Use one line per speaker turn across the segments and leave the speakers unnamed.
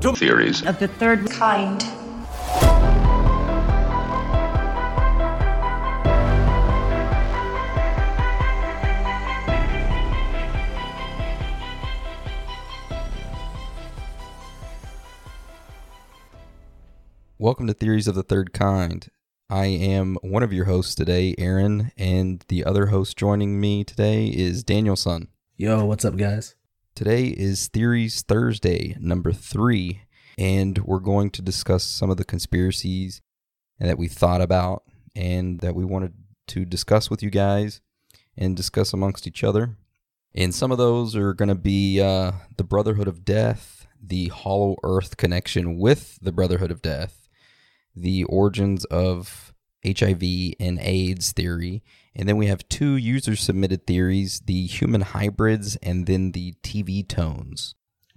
Welcome to
theories.
of the third
kind.
Welcome to Theories of the Third Kind. I am one of your hosts today, Aaron, and the other host joining me today is Danielson.
Yo, what's up, guys?
Today is Theories Thursday, number three, and we're going to discuss some of the conspiracies that we thought about and that we wanted to discuss with you guys and discuss amongst each other. And some of those are going to be uh, the Brotherhood of Death, the Hollow Earth connection with the Brotherhood of Death, the origins of HIV and AIDS theory, and then we have two user submitted theories the human hybrids and then the TV tones.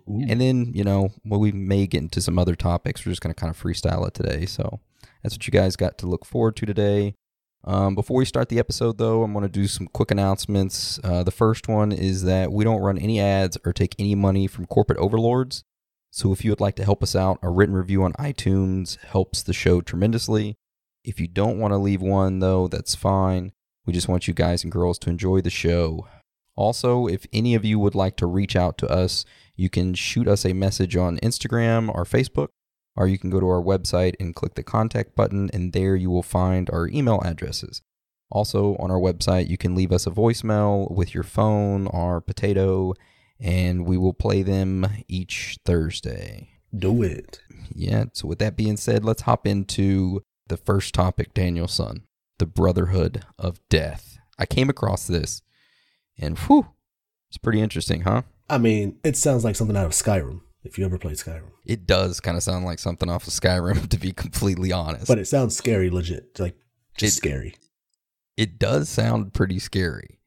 And then, you know, well, we may get into some other topics. We're just going to kind of freestyle it today. So that's what you guys got to look forward to today. Um, before we start the episode, though, I'm going to do some quick announcements. Uh, the first one is that we don't run any ads or take any money from corporate overlords. So if you would like to help us out, a written review on iTunes helps the show tremendously. If you don't want to leave one, though, that's fine. We just want you guys and girls to enjoy the show. Also, if any of you would like to reach out to us, you can shoot us a message on Instagram or Facebook, or you can go to our website and click the contact button, and there you will find our email addresses. Also, on our website, you can leave us a voicemail with your phone or potato, and we will play them each Thursday.
Do it.
Yeah, so with that being said, let's hop into the first topic, Danielson the Brotherhood of Death. I came across this, and whew, it's pretty interesting, huh?
I mean, it sounds like something out of Skyrim, if you ever played Skyrim.
It does kind of sound like something off of Skyrim, to be completely honest.
But it sounds scary, legit. Like, just
It-
scary.
it does sound pretty scary.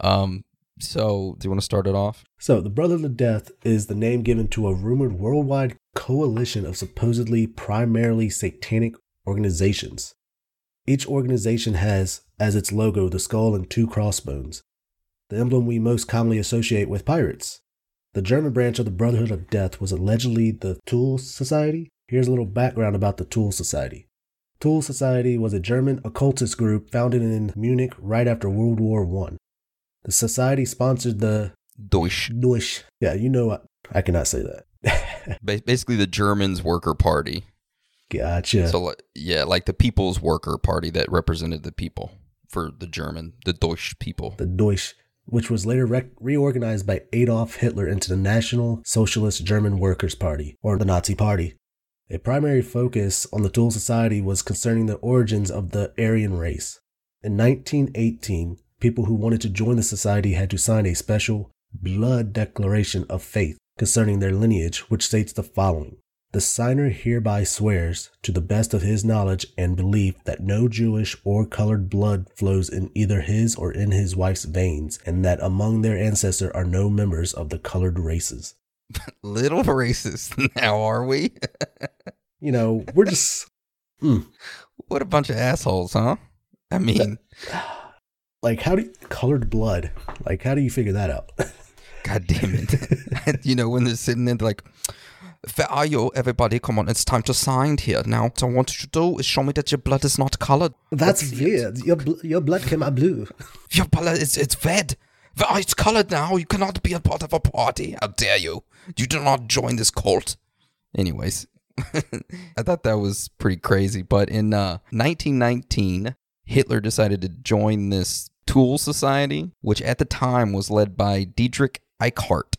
Um, so do you want to start it off?
So, the Brotherhood of Death is the name given to a rumored worldwide coalition of supposedly primarily satanic organizations. Each organization has, as its logo, the skull and two crossbones, the emblem we most commonly associate with pirates. The German branch of the Brotherhood of Death was allegedly the Tool Society. Here's a little background about the Tool Society. Tool Society was a German occultist group founded in Munich right after World War I. The society sponsored the
Deutsch.
Deutsch. Yeah, you know, I, I cannot say that.
Basically, the Germans' worker party.
Gotcha.
So, yeah, like the People's Worker Party that represented the people for the German, the Deutsch people.
the Deutsch, which was later reorganized by Adolf Hitler into the National Socialist German Workers' Party, or the Nazi Party. A primary focus on the Tool Society was concerning the origins of the Aryan race. In 1918, people who wanted to join the society had to sign a special blood declaration of faith concerning their lineage, which states the following. The signer hereby swears, to the best of his knowledge and belief, that no Jewish or colored blood flows in either his or in his wife's veins, and that among their ancestors are no members of the colored races.
Little racist now, are we?
You know, we're just mm,
what a bunch of assholes, huh? I mean,
like, how do you, colored blood? Like, how do you figure that out?
God damn it. you know, when they're sitting there, they're like, where are you? Everybody, come on, it's time to sign here. Now, so what you do is show me that your blood is not colored.
That's
it.
weird. Your bl- your blood came out blue.
Your blood is it's red. It's colored now. You cannot be a part of a party. How dare you? You do not join this cult. Anyways, I thought that was pretty crazy. But in uh, 1919, Hitler decided to join this Tool Society, which at the time was led by Dietrich Eichhardt.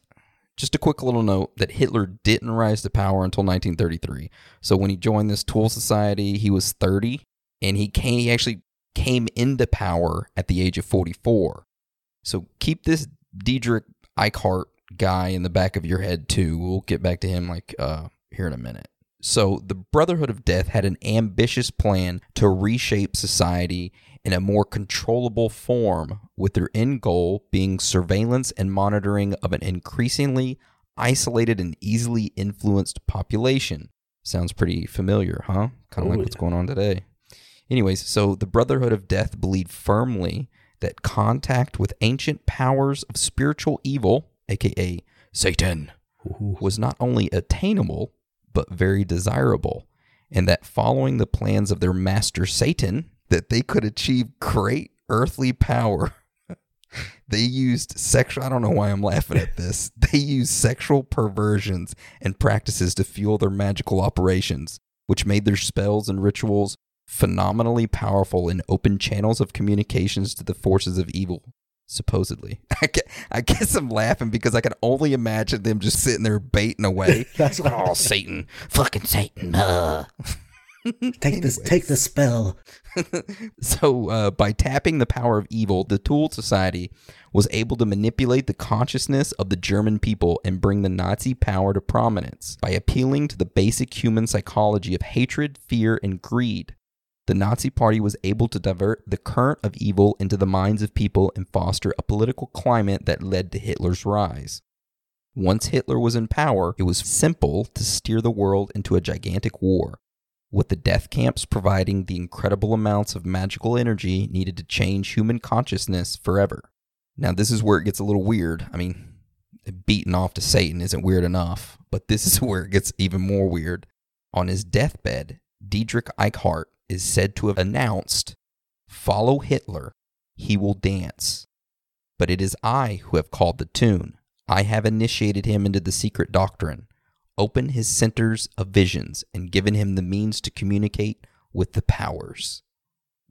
Just a quick little note that Hitler didn't rise to power until 1933. So when he joined this Tool Society, he was 30, and he came. He actually came into power at the age of 44. So keep this Dietrich Eichhardt guy in the back of your head too. We'll get back to him like uh, here in a minute. So the Brotherhood of Death had an ambitious plan to reshape society in a more controllable form, with their end goal being surveillance and monitoring of an increasingly isolated and easily influenced population. Sounds pretty familiar, huh? Kind of like
yeah.
what's going on today. Anyways, so the Brotherhood of Death believed firmly that contact with ancient powers of spiritual evil, aka Satan, was not only attainable, but very desirable, and that following the plans of their master Satan, that they could achieve great earthly power. they used sexual I don't know why I'm laughing at this. They used sexual perversions and practices to fuel their magical operations, which made their spells and rituals phenomenally powerful and open channels of communications to the forces of evil supposedly. I guess, I guess I'm laughing because I can only imagine them just sitting there baiting away.
That's
oh, Satan, fucking Satan. uh."
Take this take the spell.
so, uh, by tapping the power of evil, the Tool Society was able to manipulate the consciousness of the German people and bring the Nazi power to prominence by appealing to the basic human psychology of hatred, fear, and greed. The Nazi Party was able to divert the current of evil into the minds of people and foster a political climate that led to Hitler's rise. Once Hitler was in power, it was simple to steer the world into a gigantic war, with the death camps providing the incredible amounts of magical energy needed to change human consciousness forever. Now, this is where it gets a little weird. I mean, beating off to Satan isn't weird enough, but this is where it gets even more weird. On his deathbed, Dietrich Eichhardt is said to have announced, Follow Hitler, he will dance. But it is I who have called the tune. I have initiated him into the secret doctrine, opened his centers of visions, and given him the means to communicate with the powers.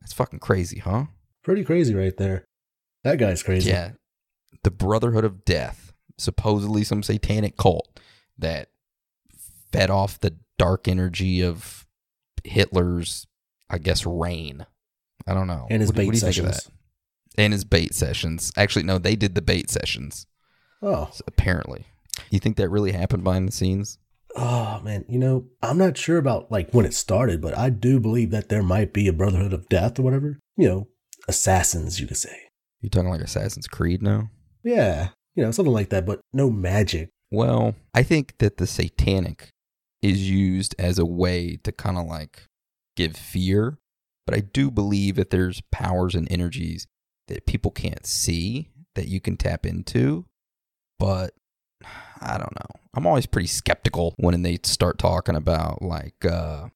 That's fucking crazy, huh?
Pretty crazy right there. That guy's crazy.
Yeah. The Brotherhood of Death, supposedly some satanic cult that fed off the dark energy of Hitler's, I guess, reign. I don't know.
And his
What
bait
what do you think of
sessions.
that? And his bait sessions. Actually, no, they did the bait sessions,
Oh.
apparently. You think that really happened behind the scenes?
Oh man, you know, I'm not sure about like when it started, but I do believe that there might be a Brotherhood of Death or whatever. You know, assassins, you could say.
You're talking like Assassin's Creed now?
Yeah, you know, something like that, but no magic.
Well, I think that the satanic is used as a way to kind of like give fear, but I do believe that there's powers and energies that people can't see that you can tap into. But I don't know. I'm always pretty skeptical when they start talking about like uh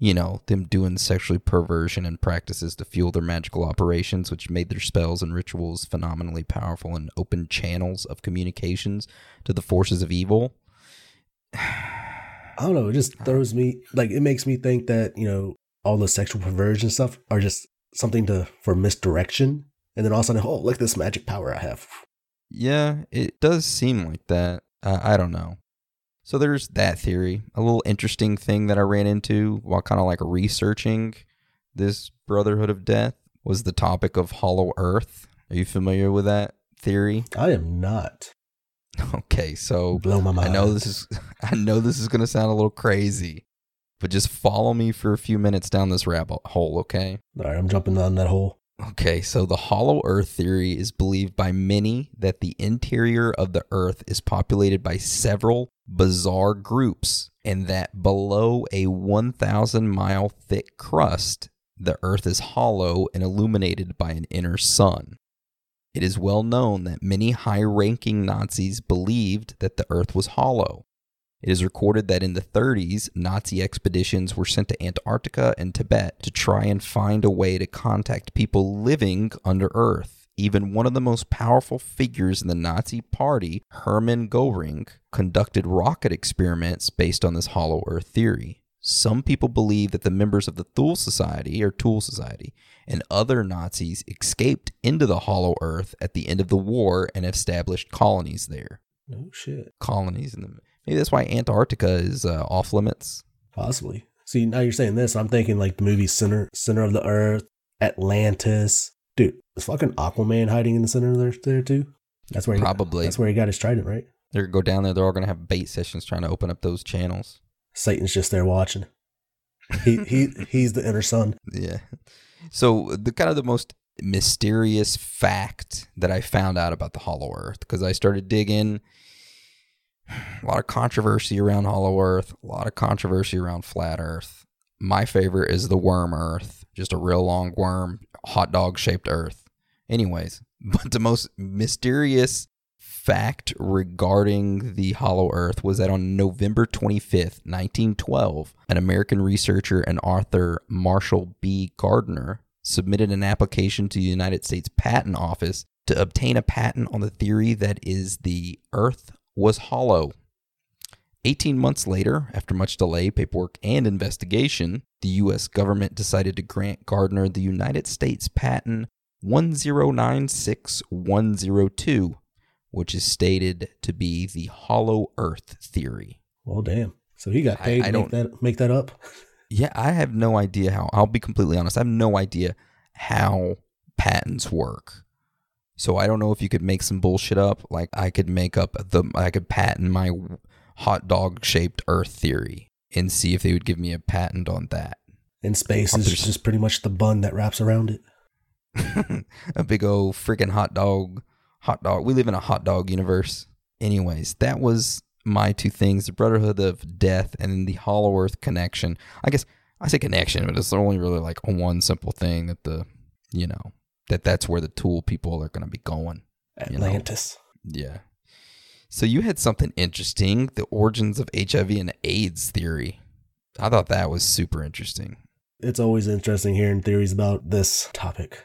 you know, them doing sexually perversion and practices to fuel their magical operations, which made their spells and rituals phenomenally powerful and open channels of communications to the forces of evil.
I don't know. It just throws me like it makes me think that you know all the sexual perversion stuff are just something to for misdirection, and then all of a sudden, oh, look at this magic power I have.
Yeah, it does seem like that. Uh, I don't know. So there's that theory. A little interesting thing that I ran into while kind of like researching this Brotherhood of Death was the topic of Hollow Earth. Are you familiar with that theory?
I am not.
Okay, so
Blow my mind.
I know this is I know this is going to sound a little crazy, but just follow me for a few minutes down this rabbit hole, okay?
All right, I'm jumping down that hole.
Okay, so the hollow earth theory is believed by many that the interior of the earth is populated by several bizarre groups and that below a 1,000 mile thick crust, the earth is hollow and illuminated by an inner sun. It is well known that many high ranking Nazis believed that the earth was hollow. It is recorded that in the 30s, Nazi expeditions were sent to Antarctica and Tibet to try and find a way to contact people living under Earth. Even one of the most powerful figures in the Nazi party, Hermann Goering, conducted rocket experiments based on this hollow Earth theory. Some people believe that the members of the Thule Society or Tool Society and other Nazis escaped into the hollow Earth at the end of the war and established colonies there.
No shit.
Colonies in the maybe that's why Antarctica is uh, off limits.
Possibly. See, now you're saying this, I'm thinking like the movie Center Center of the Earth, Atlantis. Dude, is fucking Aquaman hiding in the center of there, there too? That's where he,
Probably.
That's where he got his trident, right?
They're gonna go down there. They're all gonna have bait sessions trying to open up those channels.
Satan's just there watching. He he he's the inner sun.
Yeah. So the kind of the most mysterious fact that I found out about the Hollow Earth because I started digging. A lot of controversy around Hollow Earth. A lot of controversy around Flat Earth. My favorite is the worm Earth, just a real long worm, hot dog shaped Earth. Anyways, but the most mysterious fact regarding the hollow earth was that on November 25th, 1912, an American researcher and author, Marshall B. Gardner, submitted an application to the United States Patent Office to obtain a patent on the theory that is the earth was hollow. 18 months later, after much delay, paperwork, and investigation, the U.S. government decided to grant Gardner the United States patent 1096102, which is stated to be the hollow earth theory.
Well, damn. So he got paid
I
to make that make that up.
Yeah, I have no idea how. I'll be completely honest. I have no idea how patents work. So I don't know if you could make some bullshit up. Like I could make up the I could patent my hot dog shaped Earth theory and see if they would give me a patent on that.
And space is just pretty much the bun that wraps around it.
a big old freaking hot dog, hot dog. We live in a hot dog universe. Anyways, that was my two things: the Brotherhood of Death and the Hollow Earth connection. I guess I say connection, but it's only really like one simple thing that the, you know, that that's where the tool people are going to be going. You know.
Atlantis.
Yeah. So you had something interesting: the origins of HIV and AIDS theory. I thought that was super interesting.
It's always interesting hearing theories about this topic.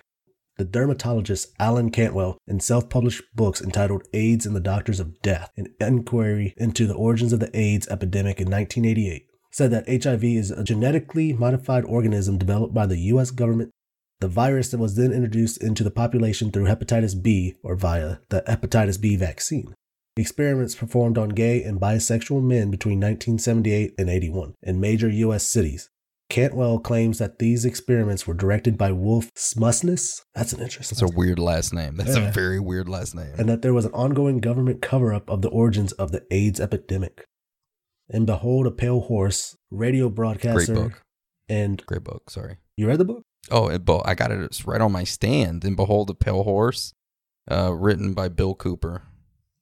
The dermatologist Alan Cantwell, in self published books entitled AIDS and the Doctors of Death, an inquiry into the origins of the AIDS epidemic in 1988, said that HIV is a genetically modified organism developed by the U.S. government. The virus that was then introduced into the population through hepatitis B or via the hepatitis B vaccine. Experiments performed on gay and bisexual men between 1978 and 81 in major U.S. cities. Cantwell claims that these experiments were directed by Wolf Szmuness. That's an interesting.
That's a weird last name. That's
Yeah.
a very weird last name.
and that there was an ongoing government cover up of the origins of the AIDS epidemic. And Behold a Pale Horse, radio broadcaster.
Great book.
And
Great book. Sorry.
You read the book?
Oh, it, bo- I got it. It's right on my stand. And behold, a pale horse, uh, written by Bill Cooper.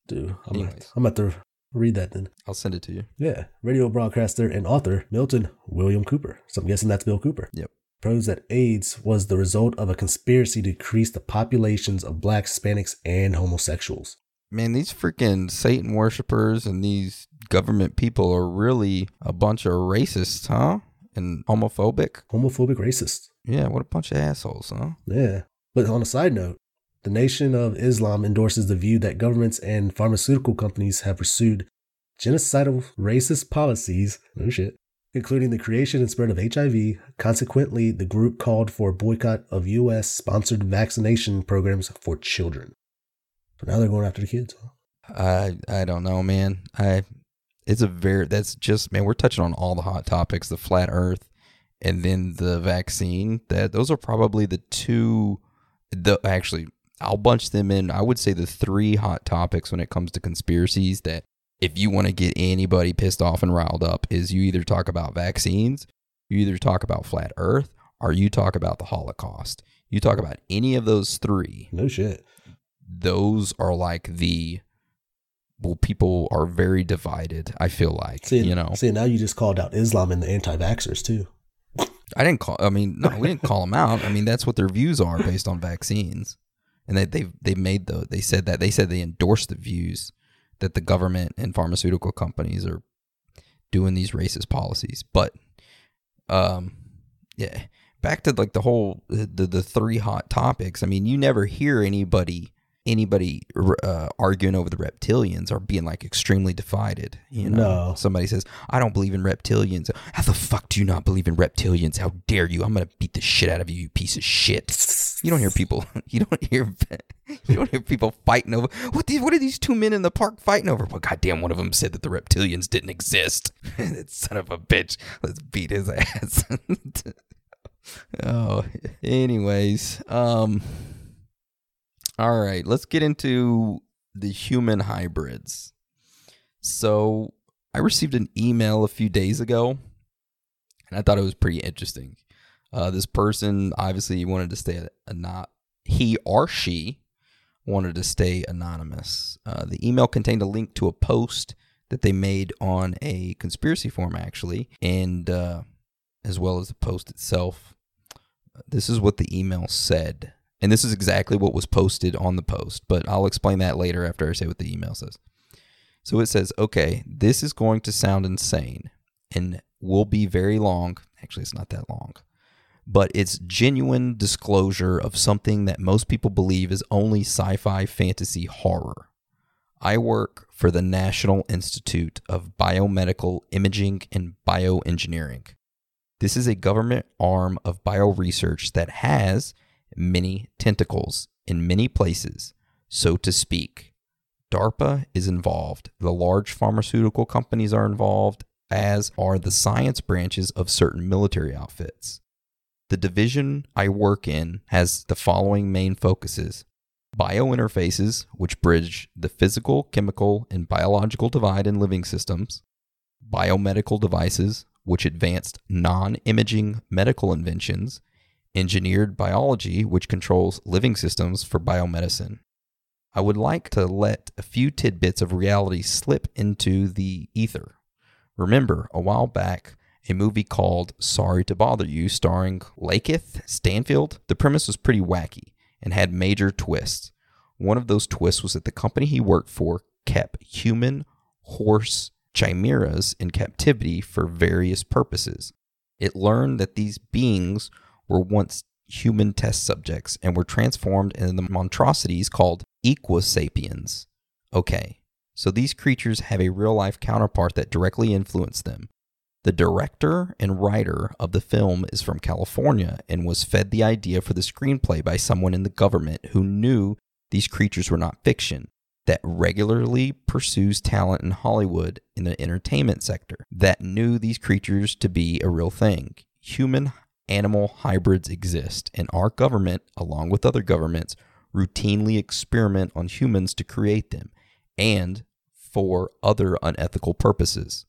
Dude, I'm gonna, I'm about to read that then.
I'll send it to you.
Yeah, radio broadcaster and author Milton William Cooper. So I'm guessing that's Bill Cooper.
Yep.
Proves that AIDS was the result of a conspiracy to decrease the populations of blacks, Hispanics, and homosexuals.
Man, these freaking Satan worshippers and these government people are really a bunch of racists, huh? And homophobic.
Homophobic racists.
Yeah, what a bunch of assholes, huh?
Yeah. But on a side note, the Nation of Islam endorses the view that governments and pharmaceutical companies have pursued genocidal racist policies, no shit, including the creation and spread of HIV. Consequently, the group called for a boycott of U.S. sponsored vaccination programs for children. So now they're going after the kids. Huh?
I I don't know, man. I it's a very that's just man. We're touching on all the hot topics: the flat Earth, and then the vaccine. That those are probably the two. The actually, I'll bunch them in. I would say the three hot topics when it comes to conspiracies. That if you want to get anybody pissed off and riled up, is you either talk about vaccines, you either talk about flat Earth, or you talk about the Holocaust. You talk about any of those three
No shit.
those are like the well people are very divided i feel like
See,
you know?
see, now you just called out Islam and the anti-vaxxers too.
i didn't call i mean no we didn't call them out. I mean that's what their views are based on vaccines. And they they they made the they said that they said they endorsed the views that the government and pharmaceutical companies are doing these racist policies. But um yeah back to like the whole the the three hot topics. I mean you never hear anybody anybody uh, arguing over the reptilians or being like extremely divided you know?
No.
somebody says i don't believe in reptilians. How the fuck do you not believe in reptilians? How dare you? I'm gonna beat the shit out of you you piece of shit. You don't hear people you don't hear you don't hear people fighting over what these what are these two men in the park fighting over? Well goddamn one of them said that the reptilians didn't exist. That son of a bitch. Let's beat his ass. Oh anyways um all right let's get into the human hybrids so i received an email a few days ago and i thought it was pretty interesting uh, this person obviously wanted to stay a, not he or she wanted to stay anonymous. Uh, the email contained a link to a post that they made on a conspiracy forum, actually, and uh, as well as the post itself. This is what the email said. And this is exactly what was posted on the post, but I'll explain that later after I say what the email says. So it says, okay, this is going to sound insane and will be very long. Actually, it's not that long, but it's genuine disclosure of something that most people believe is only sci fi fantasy horror. I work for the National Institute of Biomedical Imaging and Bioengineering. This is a government arm of bioresearch that has many tentacles in many places, so to speak. DARPA is involved. The large pharmaceutical companies are involved, as are the science branches of certain military outfits. The division I work in has the following main focuses biointerfaces, which bridge the physical, chemical, and biological divide in living systems, biomedical devices, which advanced non imaging medical inventions, engineered biology, which controls living systems for biomedicine. I would like to let a few tidbits of reality slip into the ether. Remember, a while back, a movie called Sorry to Bother You, starring LaKeith Stanfield. The premise was pretty wacky and had major twists. One of those twists was that the company he worked for kept human horse chimeras in captivity for various purposes. It learned that these beings were once human test subjects and were transformed into the monstrosities called Equisapiens. Okay, so these creatures have a real life counterpart that directly influenced them. The director and writer of the film is from California and was fed the idea for the screenplay by someone in the government who knew these creatures were not fiction, that regularly pursues talent in Hollywood in the entertainment sector, that knew these creatures to be a real thing. Human animal hybrids exist, and our government, along with other governments, routinely experiment on humans to create them and for other unethical purposes.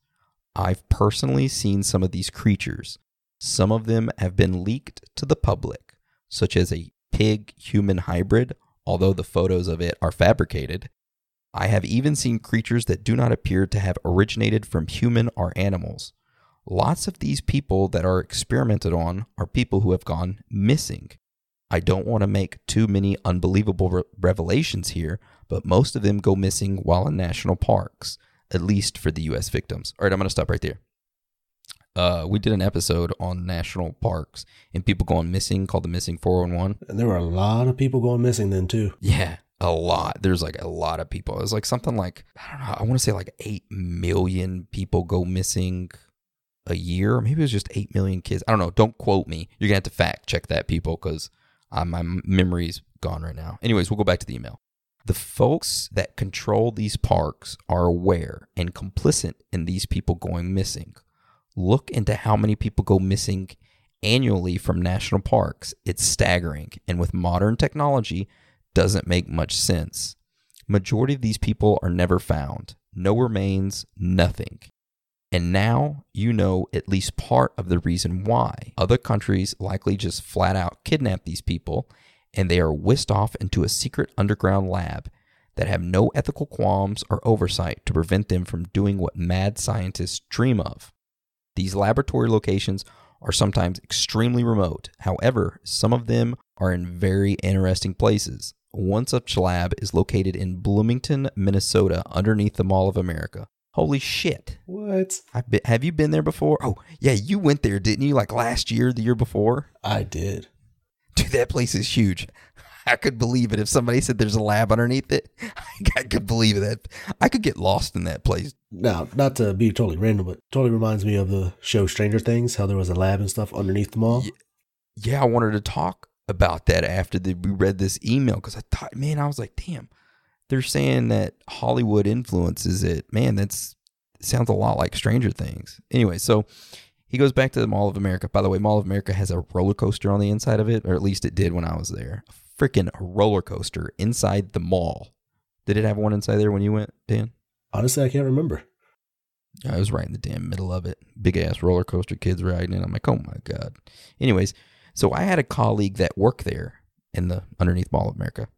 I've personally seen some of these creatures. Some of them have been leaked to the public, such as a pig human hybrid, although the photos of it are fabricated. I have even seen creatures that do not appear to have originated from human or animals. Lots of these people that are experimented on are people who have gone missing. I don't want to make too many unbelievable re- revelations here, but most of them go missing while in national parks at least for the U.S. victims. All right, I'm going to stop right there. Uh, we did an episode on national parks and people going missing called the Missing 411.
And there were a lot of people going missing then, too.
Yeah, a lot. There's like a lot of people. It was like something like, I don't know, I want to say like 8 million people go missing a year. Maybe it was just 8 million kids. I don't know. Don't quote me. You're to have to fact check that, people, because uh, my memory's gone right now. Anyways, we'll go back to the email. The folks that control these parks are aware and complicit in these people going missing. Look into how many people go missing annually from national parks. It's staggering, and with modern technology, doesn't make much sense. Majority of these people are never found. No remains, nothing. And now you know at least part of the reason why. Other countries likely just flat out kidnap these people and they are whisked off into a secret underground lab that have no ethical qualms or oversight to prevent them from doing what mad scientists dream of. These laboratory locations are sometimes extremely remote. However, some of them are in very interesting places. One such lab is located in Bloomington, Minnesota, underneath the Mall of America. Holy shit.
What?
Been, have you been there before? Oh, yeah, you went there, didn't you? Like last year, the year before?
I did.
Dude, that place is huge. I could believe it if somebody said there's a lab underneath it. I could believe that. I could get lost in that place.
Now, not to be totally random, but totally reminds me of the show Stranger Things, how there was a lab and stuff underneath the mall.
Yeah, I wanted to talk about that after the, we read this email because I thought, man, I was like, damn, they're saying that Hollywood influences it. Man, that's sounds a lot like Stranger Things. Anyway, so he goes back to the Mall of America. By the way, Mall of America has a roller coaster on the inside of it, or at least it did when I was there. A freaking roller coaster inside the mall. Did it have one inside there when you went, Dan?
Honestly, I can't remember.
I was right in the damn middle of it. Big ass roller coaster, kids riding it. I'm like, oh my god. Anyways, so I had a colleague that worked there in the underneath Mall of America,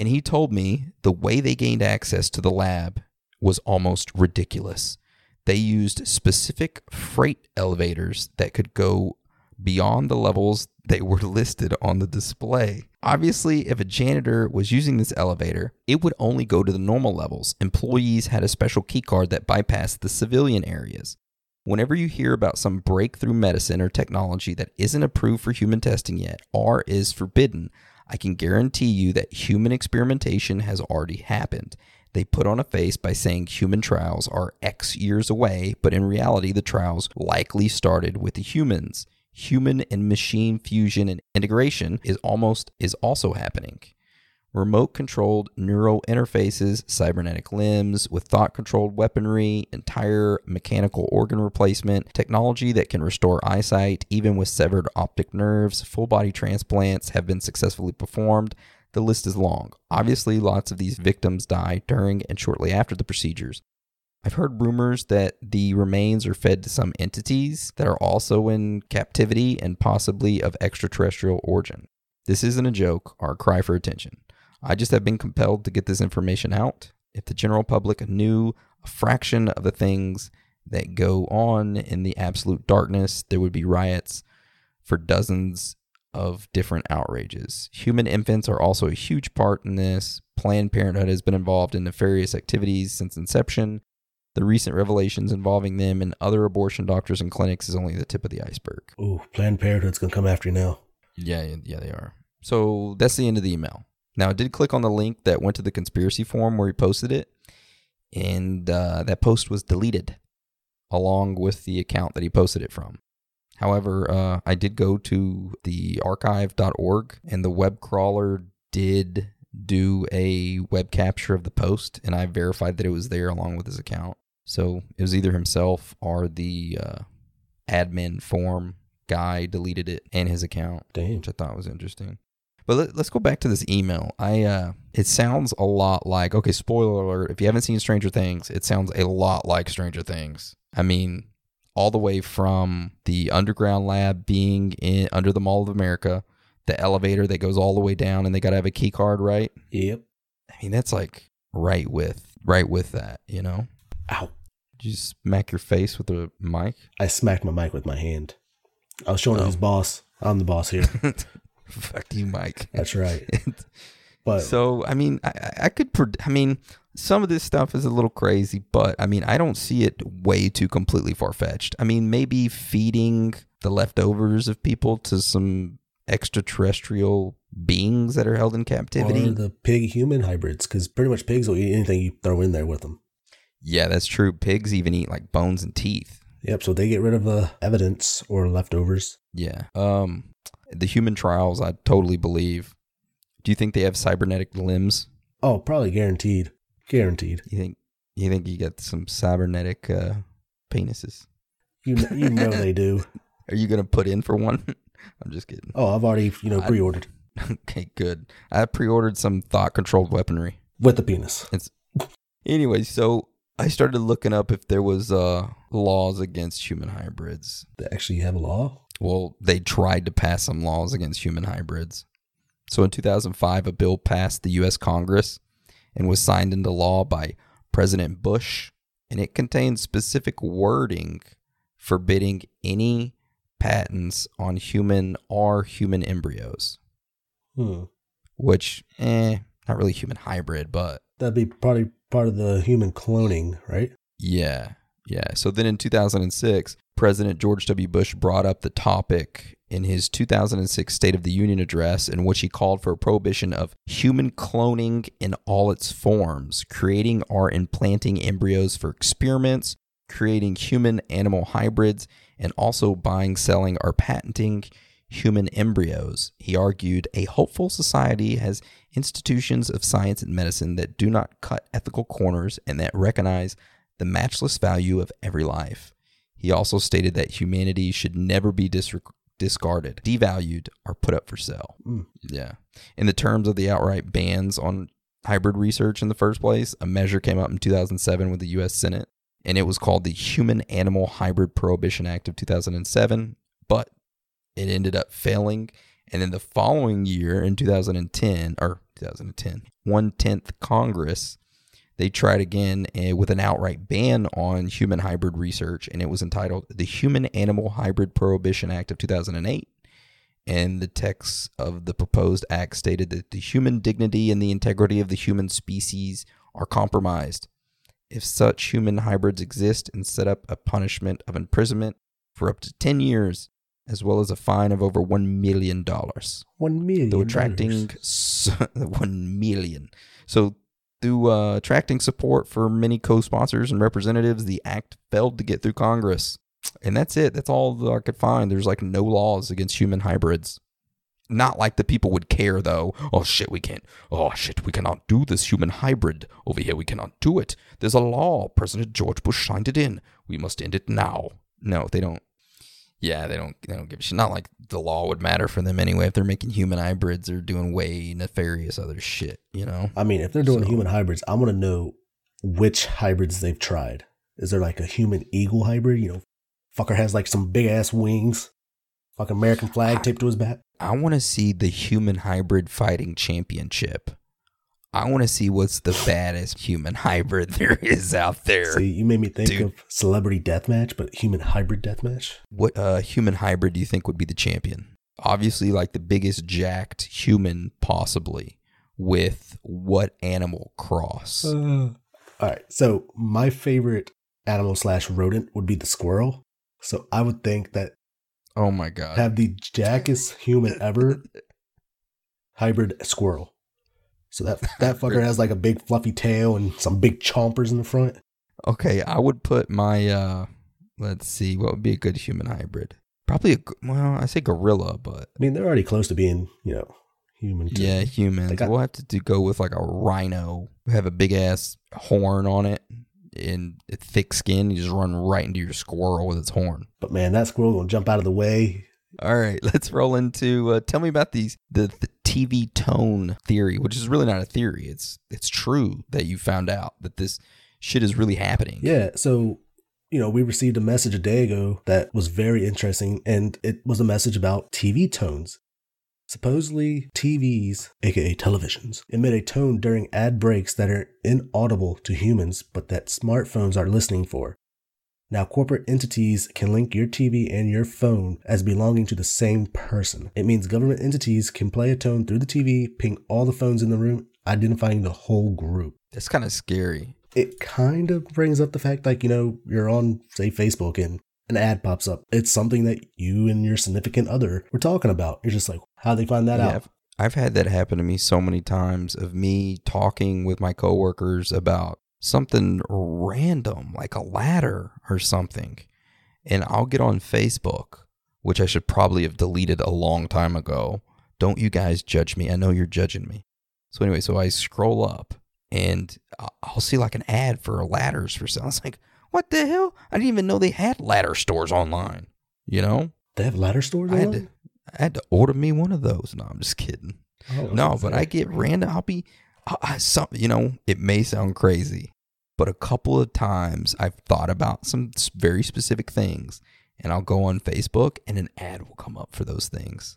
and he told me the way they gained access to the lab was almost ridiculous they used specific freight elevators that could go beyond the levels they were listed on the display. Obviously, if a janitor was using this elevator, it would only go to the normal levels. Employees had a special keycard that bypassed the civilian areas. Whenever you hear about some breakthrough medicine or technology that isn't approved for human testing yet or is forbidden, I can guarantee you that human experimentation has already happened. They put on a face by saying human trials are X years away, but in reality, the trials likely started with the humans. Human and machine fusion and integration is almost is also happening. Remote controlled neural interfaces, cybernetic limbs with thought controlled weaponry, entire mechanical organ replacement, technology that can restore eyesight even with severed optic nerves, full body transplants have been successfully performed. The list is long. Obviously, lots of these victims die during and shortly after the procedures. I've heard rumors that the remains are fed to some entities that are also in captivity and possibly of extraterrestrial origin. This isn't a joke or a cry for attention. I just have been compelled to get this information out. If the general public knew a fraction of the things that go on in the absolute darkness, there would be riots for dozens of different outrages. Human infants are also a huge part in this. Planned Parenthood has been involved in nefarious activities since inception. The recent revelations involving them and other abortion doctors and clinics is only the tip of the iceberg.
Ooh, Planned Parenthood's gonna come after you now.
Yeah, yeah, they are. So that's the end of the email. Now, I did click on the link that went to the conspiracy forum where he posted it, and uh, that post was deleted along with the account that he posted it from. However, uh, I did go to the archive.org, and the web crawler did do a web capture of the post, and I verified that it was there along with his account. So it was either himself or the uh, admin form guy deleted it and his account,
Damn.
which I thought was interesting. But let, us go back to this email. I uh, it sounds a lot like okay. Spoiler alert: if you haven't seen Stranger Things, it sounds a lot like Stranger Things. I mean, all the way from the underground lab being in under the Mall of America, the elevator that goes all the way down, and they got to have a key card, right?
Yep.
I mean, that's like right with right with that, you know.
Ow.
Did you smack your face with the mic?
I smacked my mic with my hand. I was showing
Oh.
his boss. I'm the boss here.
Fuck you, Mike.
That's right. But
so I mean, I, I- could. I mean, some of this stuff is a little crazy, but I mean, I don't see it way too completely far fetched. I mean, maybe feeding the leftovers of people to some extraterrestrial beings that are held in captivity.
or the pig human hybrids, because pretty much pigs will eat anything you throw in there with them.
yeah, that's true. Pigs even eat like bones and teeth.
Yep. So they get rid of the evidence or leftovers.
Yeah. Um, the human trials, I totally believe. Do you think they have cybernetic limbs?
Oh, probably guaranteed. Guaranteed.
You think you think you get some cybernetic uh, penises?
You kn- you know they do.
Are you gonna put in for one? I'm just kidding.
Oh, I've already you know pre-ordered
Okay, good. I pre-ordered some thought-controlled weaponry.
with the penis.
It's, Anyway, so I started looking up if there was uh, laws against human hybrids.
They actually have a law.
Well, they tried to pass some laws against human hybrids. So in 2005, a bill passed the U.S. Congress and was signed into law by President Bush, and it contains specific wording forbidding any patents on human or human embryos,
Hmm.
which, eh, not really human hybrid, but
That'd be probably part of the human cloning, right?
Yeah, yeah. So then in 2006, President George W. Bush brought up the topic in his 2006 State of the Union address, in which he called for a prohibition of human cloning in all its forms, creating or implanting embryos for experiments, creating human animal hybrids, and also buying, selling, or patenting human embryos. He argued a hopeful society has institutions of science and medicine that do not cut ethical corners and that recognize the matchless value of every life. He also stated that humanity should never be discarded, devalued, or put up for sale.
Mm.
Yeah. In the terms of the outright bans on hybrid research in the first place, a measure came up in 2007 with the U.S. Senate, and it was called the Human Animal Hybrid Prohibition Act of 2007, but it ended up failing. And then the following year in 2010, or 2010, one tenth Congress, they tried again eh, with an outright ban on human hybrid research, and it was entitled the Human Animal Hybrid Prohibition Act of 2008. and the text of the proposed act stated that the human dignity and the integrity of the human species are compromised. If such human hybrids exist, and set up a punishment of imprisonment for up to 10 years, as well as a fine of over $1 million.
$1 million.
Though attracting s- 1 million. So, through uh, attracting support for many co sponsors and representatives, the act failed to get through Congress. And that's it. That's all that I could find. There's like no laws against human hybrids. Not like the people would care though. Oh shit, we can't. Oh shit, we cannot do this human hybrid over here. We cannot do it. There's a law. President George Bush signed it in. We must end it now. No, they don't. Yeah, they don't. They don't give a shit. Not like the law would matter for them anyway. If they're making human hybrids, they're doing way nefarious other shit. You know.
I mean, if they're doing
So-
human hybrids, I want to know which hybrids they've tried. Is there like a human eagle hybrid? You know, fucker has like some big ass wings, fucking American flag taped to his back.
I want to see the human hybrid fighting championship. I want to see what's the baddest human hybrid there is out there.
See, you made me think
Dude.
of celebrity deathmatch, but human hybrid deathmatch.
What uh, human hybrid do you think would be the champion? Obviously, like the biggest jacked human possibly. With what animal cross?
All right, so my favorite animal slash rodent would be the squirrel. So I would think that
oh my god!
have the jackest human ever hybrid squirrel. So that that fucker has like a big fluffy tail and some big chompers in the front.
Okay, I would put my uh let's see, what would be a good human hybrid? Probably a well, I say gorilla, but
I mean, they're already close to being, you know, human. Too.
yeah, humans.
Got-
we'll have to do, go with like a rhino. Have a big ass horn on it and thick skin. You just run right into your squirrel with its horn.
But man, that squirrel gonna jump out of the way.
All right, let's roll into. Uh, tell me about these the, the TV tone theory, which is really not a theory. It's it's true that you found out that this shit is really happening.
Yeah. So, you know, we received a message a day ago that was very interesting, and it was a message about TV tones. Supposedly, TVs, aka televisions, emit a tone during ad breaks that are inaudible to humans, but that smartphones are listening for. Now, corporate entities can link your TV and your phone as belonging to the same person. It means government entities can play a tone through the TV, ping all the phones in the room, identifying the whole group
That's kind of scary.
it kind of brings up the fact like you know you're on say facebook and an ad pops up it's something that you and your significant other were talking about you're just like how'd they find that
Yeah,
out
I've, I've had that happen to me so many times of me talking with my coworkers about something random, like a ladder or something. And I'll get on Facebook, which I should probably have deleted a long time ago. Don't you guys judge me. I know you're judging me. So, anyway, so I scroll up and I'll see like an ad for ladders for sale. I was like, what the hell? I didn't even know they had ladder stores online. You know?
they have ladder stores
I had, to, I had to order me one of those. No, I'm just kidding.
Oh,
No, but I get random. I'll be, I, some, you know, it may sound crazy, but a couple of times I've thought about some very specific things, and I'll go on Facebook and an ad will come up for those things.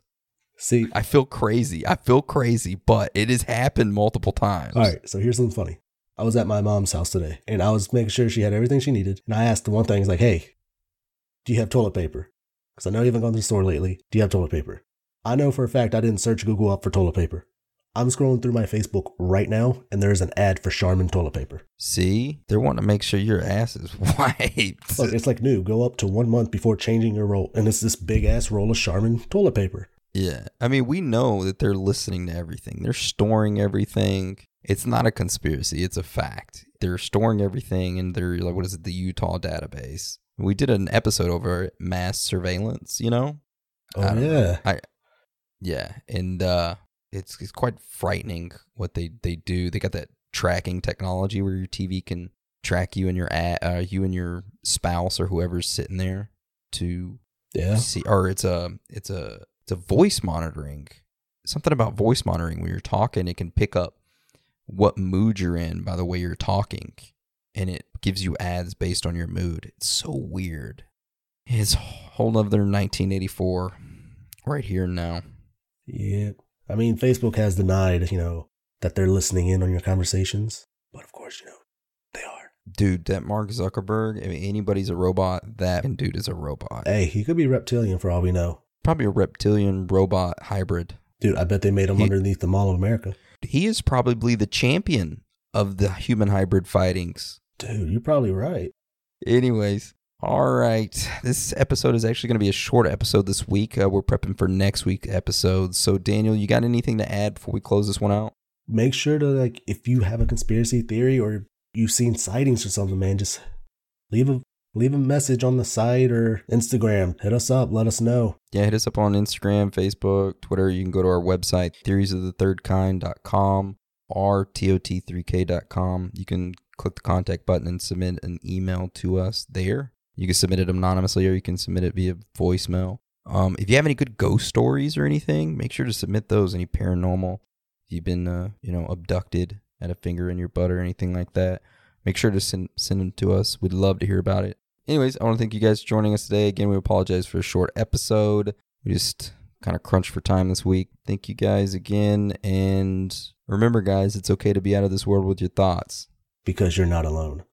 see
I feel crazy. I feel crazy, but it has happened multiple times.
all right so here's something funny i was at my mom's house today and i was making sure she had everything she needed and i asked the one thing it's like hey do you have toilet paper because i know you haven't gone to the store lately do you have toilet paper i know for a fact i didn't search google up for toilet paper i'm scrolling through my facebook right now and there's an ad for charmin toilet paper
See, they're wanting to make sure your ass is wiped.
Look, it's like new. Go up to one month before changing your roll, and it's this big ass roll of Charmin toilet paper.
Yeah. I mean, we know that they're listening to everything. They're storing everything. It's not a conspiracy, it's a fact. They're storing everything in their like what is it, the Utah database. We did an episode over mass surveillance, you know?
Oh
I don't know.
yeah,
I yeah, and uh it's it's quite frightening what they they do. They got that tracking technology where your TV can track you and your uh, you and your spouse or whoever's sitting there to
yeah.
see or it's a it's a it's a voice monitoring something about voice monitoring when you're talking it can pick up what mood you're in by the way you're talking and it gives you ads based on your mood it's so weird it's a whole other 1984 right here and now
Yeah. I mean, Facebook has denied, you know, that they're listening in on your conversations, but of course, you know, they are.
dude that mark zuckerberg i mean anybody's a robot that dude is a robot
Hey, he could be reptilian for all we know.
Probably a reptilian robot hybrid.
Dude, I bet they made him
He-
underneath the Mall of America.
He is probably the champion of the human hybrid fightings.
Dude, you're probably right.
Anyways, all right. This episode is actually going to be a short episode this week. Uh, we're prepping for next week's episode. So, Daniel, you got anything to add before we close this one out?
Make sure to like if you have a conspiracy theory or you've seen sightings or something, man, just leave a leave a message on the site or Instagram. Hit us up, let us know.
Yeah, hit us up on Instagram, Facebook, Twitter. You can go to our website, theoriesofthethirdkind.com or tot3k.com. You can click the contact button and submit an email to us there. You can submit it anonymously or you can submit it via voicemail. Um, if you have any good ghost stories or anything, make sure to submit those. Any paranormal, if you've been, uh, you know, abducted, had a finger in your butt or anything like that, make sure to send send them to us. We'd love to hear about it. Anyways, I want to thank you guys for joining us today. Again, we apologize for a short episode. We just kind of crunched for time this week. Thank you guys again. And remember, guys, it's okay to be out of this world with your thoughts.
Because you're not alone.